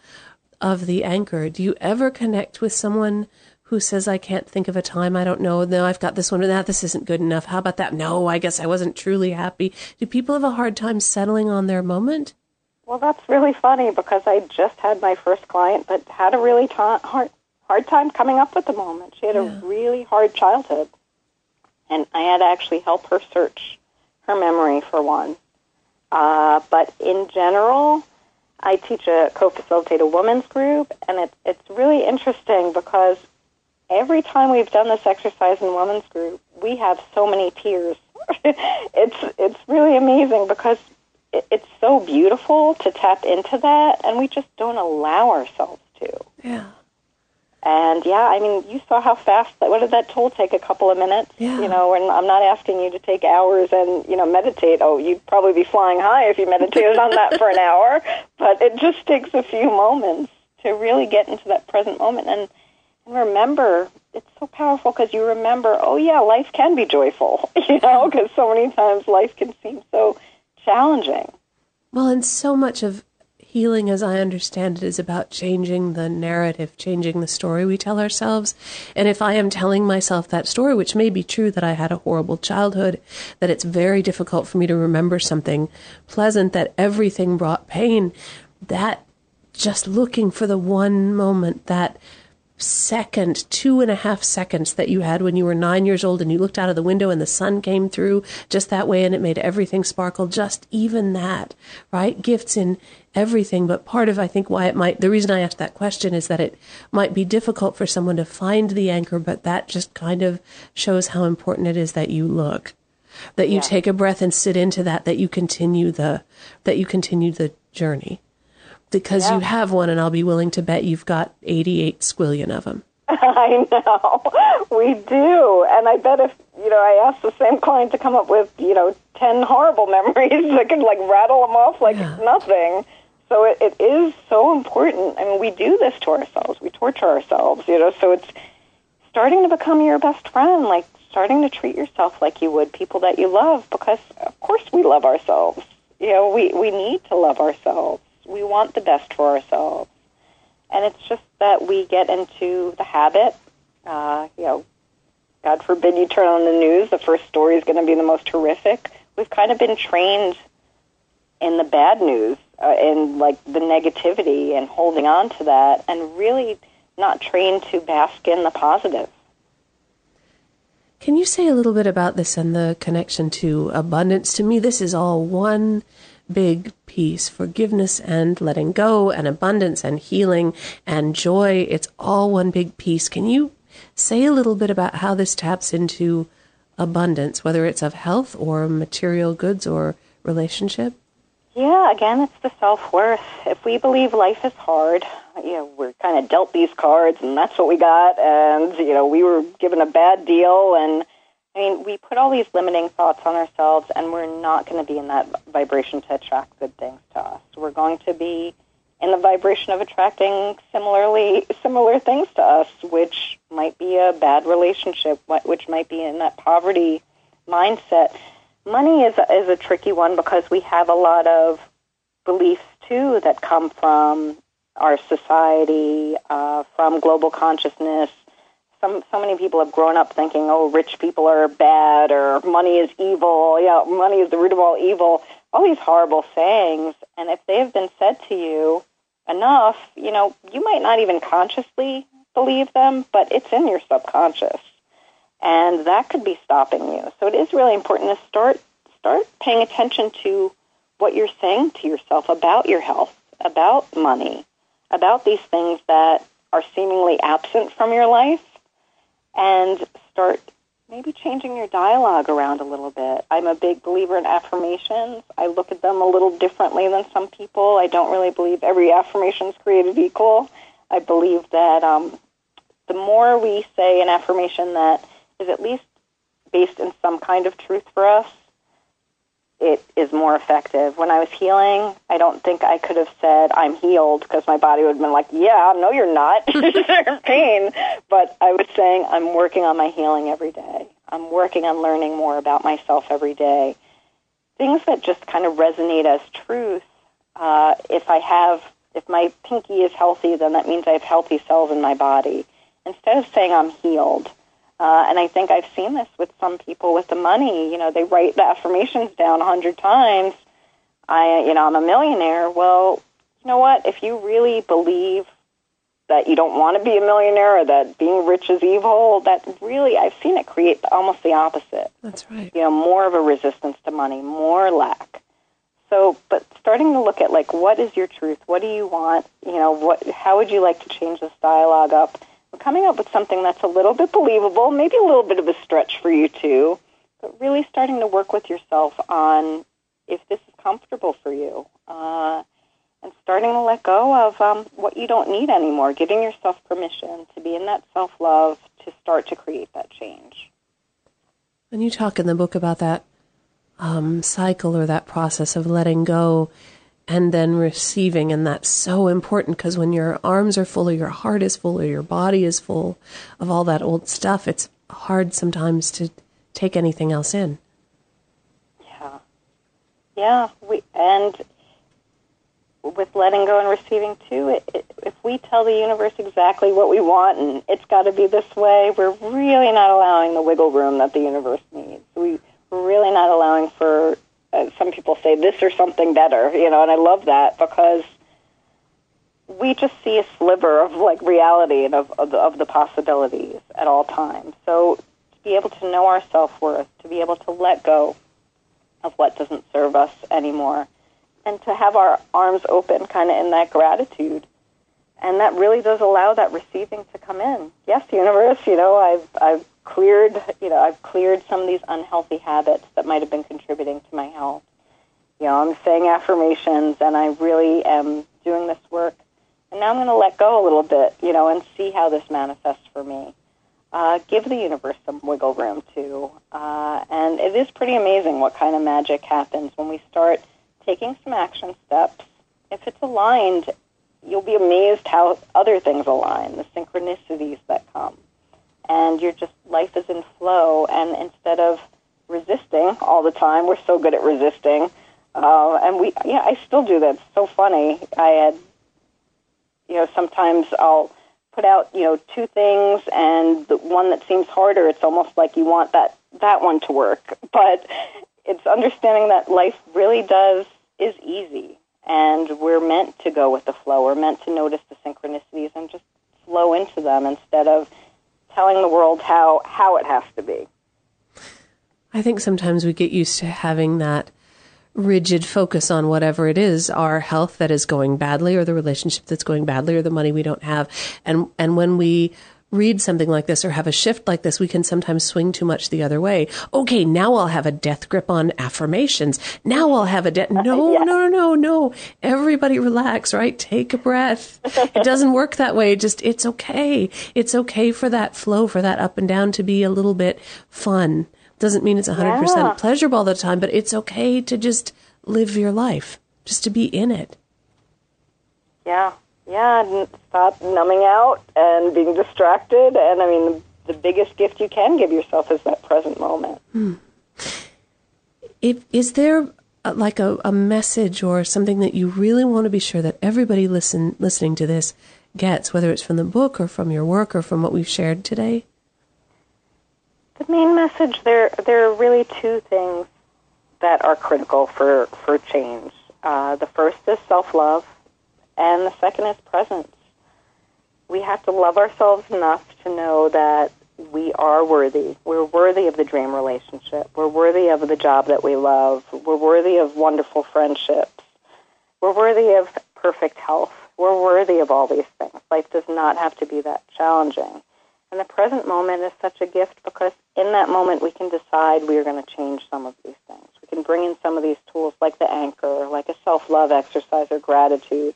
Speaker 1: of the anchor, do you ever connect with someone who says, I can't think of a time, I don't know, no, I've got this one or that, this isn't good enough, how about that? No, I guess I wasn't truly happy. Do people have a hard time settling on their moment?
Speaker 2: Well, that's really funny because I just had my first client that had a really ta- hard hard time coming up with the moment. She had yeah. a really hard childhood, and I had to actually help her search her memory for one. Uh, but in general, I teach a co-facilitate a women's group, and it's it's really interesting because every time we've done this exercise in women's group, we have so many tears. it's it's really amazing because it, it's so beautiful to tap into that, and we just don't allow ourselves to.
Speaker 1: Yeah.
Speaker 2: And yeah, I mean, you saw how fast. What did that tool take? A couple of minutes.
Speaker 1: Yeah.
Speaker 2: You know, and I'm not asking you to take hours and you know meditate. Oh, you'd probably be flying high if you meditated on that for an hour. But it just takes a few moments to really get into that present moment and, and remember. It's so powerful because you remember. Oh yeah, life can be joyful. You know, because so many times life can seem so challenging.
Speaker 1: Well, and so much of healing, as I understand it, is about changing the narrative, changing the story we tell ourselves. And if I am telling myself that story, which may be true that I had a horrible childhood, that it's very difficult for me to remember something pleasant, that everything brought pain, that just looking for the one moment that second, two and a half seconds that you had when you were nine years old and you looked out of the window and the sun came through just that way and it made everything sparkle. Just even that, right? Gifts in everything. But part of, I think, why it might, the reason I asked that question is that it might be difficult for someone to find the anchor, but that just kind of shows how important it is that you look. That you yeah. take a breath and sit into that, that you continue the, that you continue the journey because yeah. you have one, and I'll be willing to bet you've got 88 squillion of them.
Speaker 2: I know. We do. And I bet if, you know, I asked the same client to come up with, you know, 10 horrible memories, I could, like, rattle them off like yeah. nothing. So it, it is so important. I mean, we do this to ourselves. We torture ourselves, you know, so it's starting to become your best friend, like starting to treat yourself like you would people that you love, because, of course, we love ourselves You know, we, we need to love ourselves. We want the best for ourselves. And it's just that we get into the habit, uh, you know, God forbid you turn on the news, the first story is going to be the most horrific. We've kind of been trained in the bad news, uh, in like the negativity and holding on to that, and really not trained to bask in the positive.
Speaker 1: Can you say a little bit about this and the connection to abundance? To me, this is all one big piece, forgiveness and letting go, and abundance and healing and joy. It's all one big piece. Can you say a little bit about how this taps into abundance, whether it's of health or material goods or relationship?
Speaker 2: Yeah, again, it's the self worth. If we believe life is hard, you know, we're kind of dealt these cards and that's what we got, and, you know, we were given a bad deal, and I mean, we put all these limiting thoughts on ourselves, and we're not going to be in that vibration to attract good things to us. We're going to be in the vibration of attracting similarly similar things to us, which might be a bad relationship, which might be in that poverty mindset. Money is a, is a tricky one because we have a lot of beliefs too that come from our society, uh, from global consciousness. Some so many people have grown up thinking, "Oh, rich people are bad," or "Money is evil." Yeah, money is the root of all evil. All these horrible sayings, and if they have been said to you enough, you know, you might not even consciously believe them, but it's in your subconscious. And that could be stopping you. So it is really important to start start paying attention to what you're saying to yourself about your health, about money, about these things that are seemingly absent from your life and start maybe changing your dialogue around a little bit. I'm a big believer in affirmations. I look at them a little differently than some people. I don't really believe every affirmation is created equal. I believe that um, the more we say an affirmation that is at least based in some kind of truth for us, it is more effective. When I was healing, I don't think I could have said I'm healed because my body would have been like, "Yeah, no, you're not. in pain." But I was saying I'm working on my healing every day. I'm working on learning more about myself every day. Things that just kind of resonate as truth. Uh, if I have, if my pinky is healthy, then that means I have healthy cells in my body. Instead of saying I'm healed, uh, and I think I've seen this with some people with the money. You know, they write the affirmations down a hundred times. I, you know, I'm a millionaire. Well, you know what? If you really believe that you don't want to be a millionaire or that being rich is evil, that really, I've seen it create almost the opposite.
Speaker 1: That's right.
Speaker 2: You know, more of a resistance to money, more lack. So, but starting to look at like, what is your truth? What do you want? You know, what? How would you like to change this dialogue up? Coming up with something that's a little bit believable, maybe a little bit of a stretch for you too, but really starting to work with yourself on if this is comfortable for you. Uh, and starting to let go of um, what you don't need anymore, giving yourself permission to be in that self love to start to create that change.
Speaker 1: And you talk in the book about that um, cycle or that process of letting go and then receiving. And that's so important because when your arms are full or your heart is full or your body is full of all that old stuff, it's hard sometimes to take anything else in.
Speaker 2: Yeah. Yeah. We, and with letting go and receiving too, it, it, if we tell the universe exactly what we want and it's got to be this way, we're really not allowing the wiggle room that the universe needs. We, we're really not allowing for uh, some people say this or something better, you know, and I love that because we just see a sliver of like reality and of, of, the, of the possibilities at all times. So to be able to know our self worth, to be able to let go of what doesn't serve us anymore, and to have our arms open kind of in that gratitude. And that really does allow that receiving to come in. Yes, universe, you know, I've, I've cleared, you know, I've cleared some of these unhealthy habits that might have been contributing to my health. You know, I'm saying affirmations and I really am doing this work. And now I'm going to let go a little bit, you know, and see how this manifests for me. Uh, give the universe some wiggle room too. Uh, and it is pretty amazing what kind of magic happens when we start taking some action steps. If it's aligned, you'll be amazed how other things align, the synchronicities that come and you're just life is in flow and instead of resisting all the time we're so good at resisting Uh, and we, yeah, I still do that. It's so funny. I had, you know, sometimes I'll put out, you know, two things, and the one that seems harder, it's almost like you want that that one to work. But it's understanding that life really does is easy, and we're meant to go with the flow. We're meant to notice the synchronicities and just flow into them instead of telling the world how how it has to be.
Speaker 1: I think sometimes we get used to having that rigid focus on whatever it is, our health that is going badly or the relationship that's going badly or the money we don't have. And and when we read something like this or have a shift like this, we can sometimes swing too much the other way. Okay, now I'll have a death grip on affirmations. Now I'll have a death. No, no, no, no, no. Everybody relax, right? Take a breath. it doesn't work that way. Just, it's okay. It's okay for that flow, for that up and down to be a little bit fun. Doesn't mean it's 100% yeah. pleasurable all the time, but it's okay to just live your life, just to be in it.
Speaker 2: Yeah, yeah, stop numbing out and being distracted. And I mean, the, the biggest gift you can give yourself is that present moment.
Speaker 1: Hmm. If, is there a, like a, a message or something that you really want to be sure that everybody listen listening to this gets, whether it's from the book or from your work or from what we've shared today?
Speaker 2: The main message there there are really two things that are critical for for change. Uh, the first is self love, and the second is presence. We have to love ourselves enough to know that we are worthy. We're worthy of the dream relationship. We're worthy of the job that we love. We're worthy of wonderful friendships. We're worthy of perfect health. We're worthy of all these things. Life does not have to be that challenging. And the present moment is such a gift because in that moment we can decide we are going to change some of these things. We can bring in some of these tools like the anchor, like a self love exercise or gratitude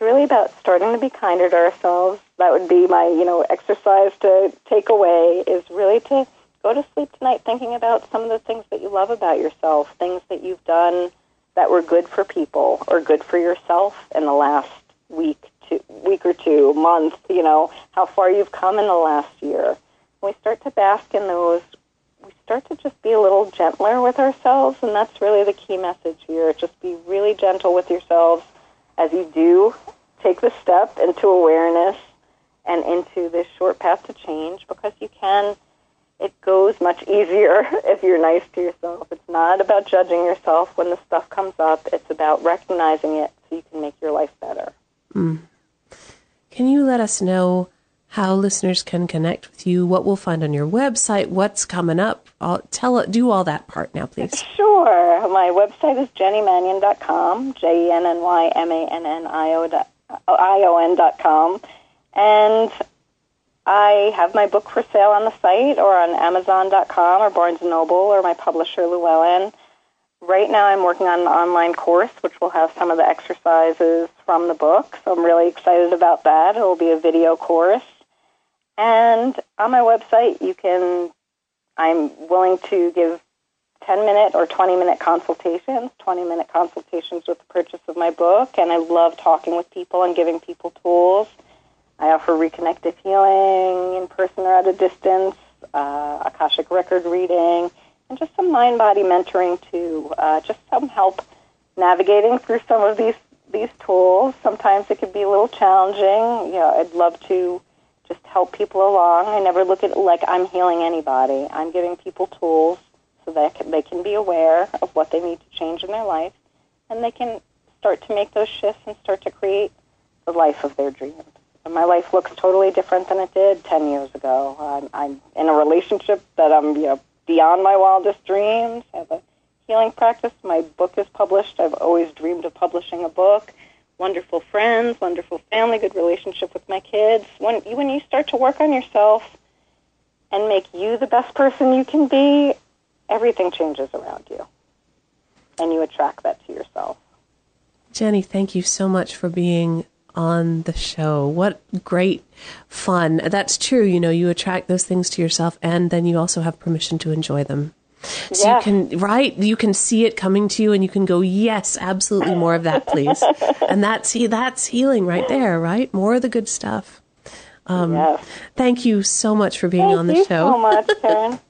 Speaker 2: really about starting to be kinder to ourselves. That would be my, you know, exercise to take away is really to go to sleep tonight thinking about some of the things that you love about yourself, things that you've done that were good for people or good for yourself in the last week, two, week or two, month, you know, how far you've come in the last year. When we start to bask in those, we start to just be a little gentler with ourselves, and that's really the key message here. Just be really gentle with yourselves as you do take the step into awareness and into this short path to change because you can it goes much easier if you're nice to yourself. It's not about judging yourself when the stuff comes up. It's about recognizing it so you can make your life better.
Speaker 1: Mm. Can you let us know how listeners can connect with you, what we'll find on your website, what's coming up? I'll tell do all that part now, please.
Speaker 2: Sure. My website is jennymannion.com, J E N N Y M A N N I O ion.com. And I have my book for sale on the site or on Amazon.com or Barnes & Noble or my publisher, Llewellyn. Right now I'm working on an online course which will have some of the exercises from the book, so I'm really excited about that. It will be a video course. And on my website you can, I'm willing to give 10 minute or 20 minute consultations, 20 minute consultations with the purchase of my book, and I love talking with people and giving people tools. I offer reconnective healing in person or at a distance, uh, Akashic record reading, and just some mind body mentoring too. Uh, just some help navigating through some of these these tools. Sometimes it can be a little challenging. You know, I'd love to just help people along. I never look at it like I'm healing anybody. I'm giving people tools so that they can be aware of what they need to change in their life, and they can start to make those shifts and start to create the life of their dreams. And my life looks totally different than it did 10 years ago. I'm, I'm in a relationship that I'm you know, beyond my wildest dreams. I have a healing practice. My book is published. I've always dreamed of publishing a book. Wonderful friends, wonderful family, good relationship with my kids. When when you start to work on yourself and make you the best person you can be, everything changes around you, and you attract that to yourself.
Speaker 1: Jenny, thank you so much for being on the show. What great fun. That's true. You know, you attract those things to yourself and then you also have permission to enjoy them. So yes. you can, right? You can see it coming to you and you can go, yes, absolutely more of that, please. and that's, that's healing right there, right? More of the good stuff. Um,
Speaker 2: Yes.
Speaker 1: Thank you so much for being
Speaker 2: Thank
Speaker 1: on the show.
Speaker 2: Thank you
Speaker 1: show.
Speaker 2: so much, Karen.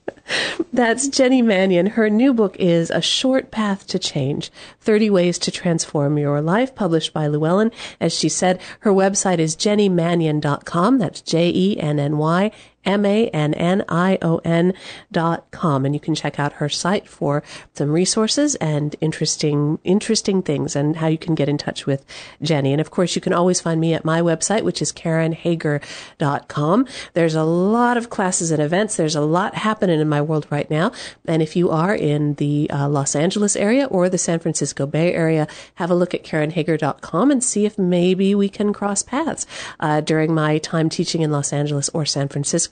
Speaker 1: That's Jenny Mannion. Her new book is A Short Path to Change 30 Ways to Transform Your Life, published by Llewellyn. As she said, her website is jennymannion.com. That's J E N N Y M A N N I O N dot com. And you can check out her site for some resources and interesting, interesting things and how you can get in touch with Jenny. And of course, you can always find me at my website, which is karenhager.com. There's a lot of classes and events. There's a lot happening in my world right now. And if you are in the uh, Los Angeles area or the San Francisco Bay Area, have a look at karenhager.com and see if maybe we can cross paths uh, during my time teaching in Los Angeles or San Francisco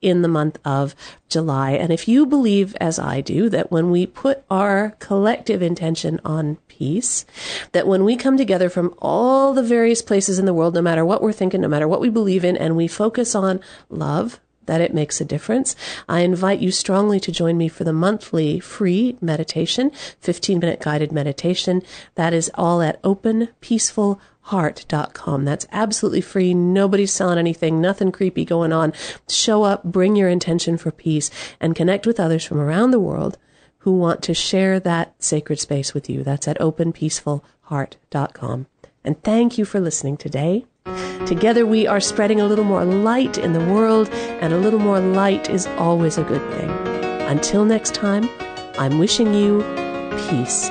Speaker 1: in the month of July. And if you believe, as I do, that when we put our collective intention on peace, that when we come together from all the various places in the world, no matter what we're thinking, no matter what we believe in, and we focus on love, that it makes a difference. I invite you strongly to join me for the monthly free meditation, 15 minute guided meditation. That is all at openpeacefulheart.com. That's absolutely free. Nobody's selling anything, nothing creepy going on. Show up, bring your intention for peace, and connect with others from around the world who want to share that sacred space with you. That's at openpeacefulheart.com. And thank you for listening today. Together we are spreading a little more light in the world, and a little more light is always a good thing. Until next time, I'm wishing you peace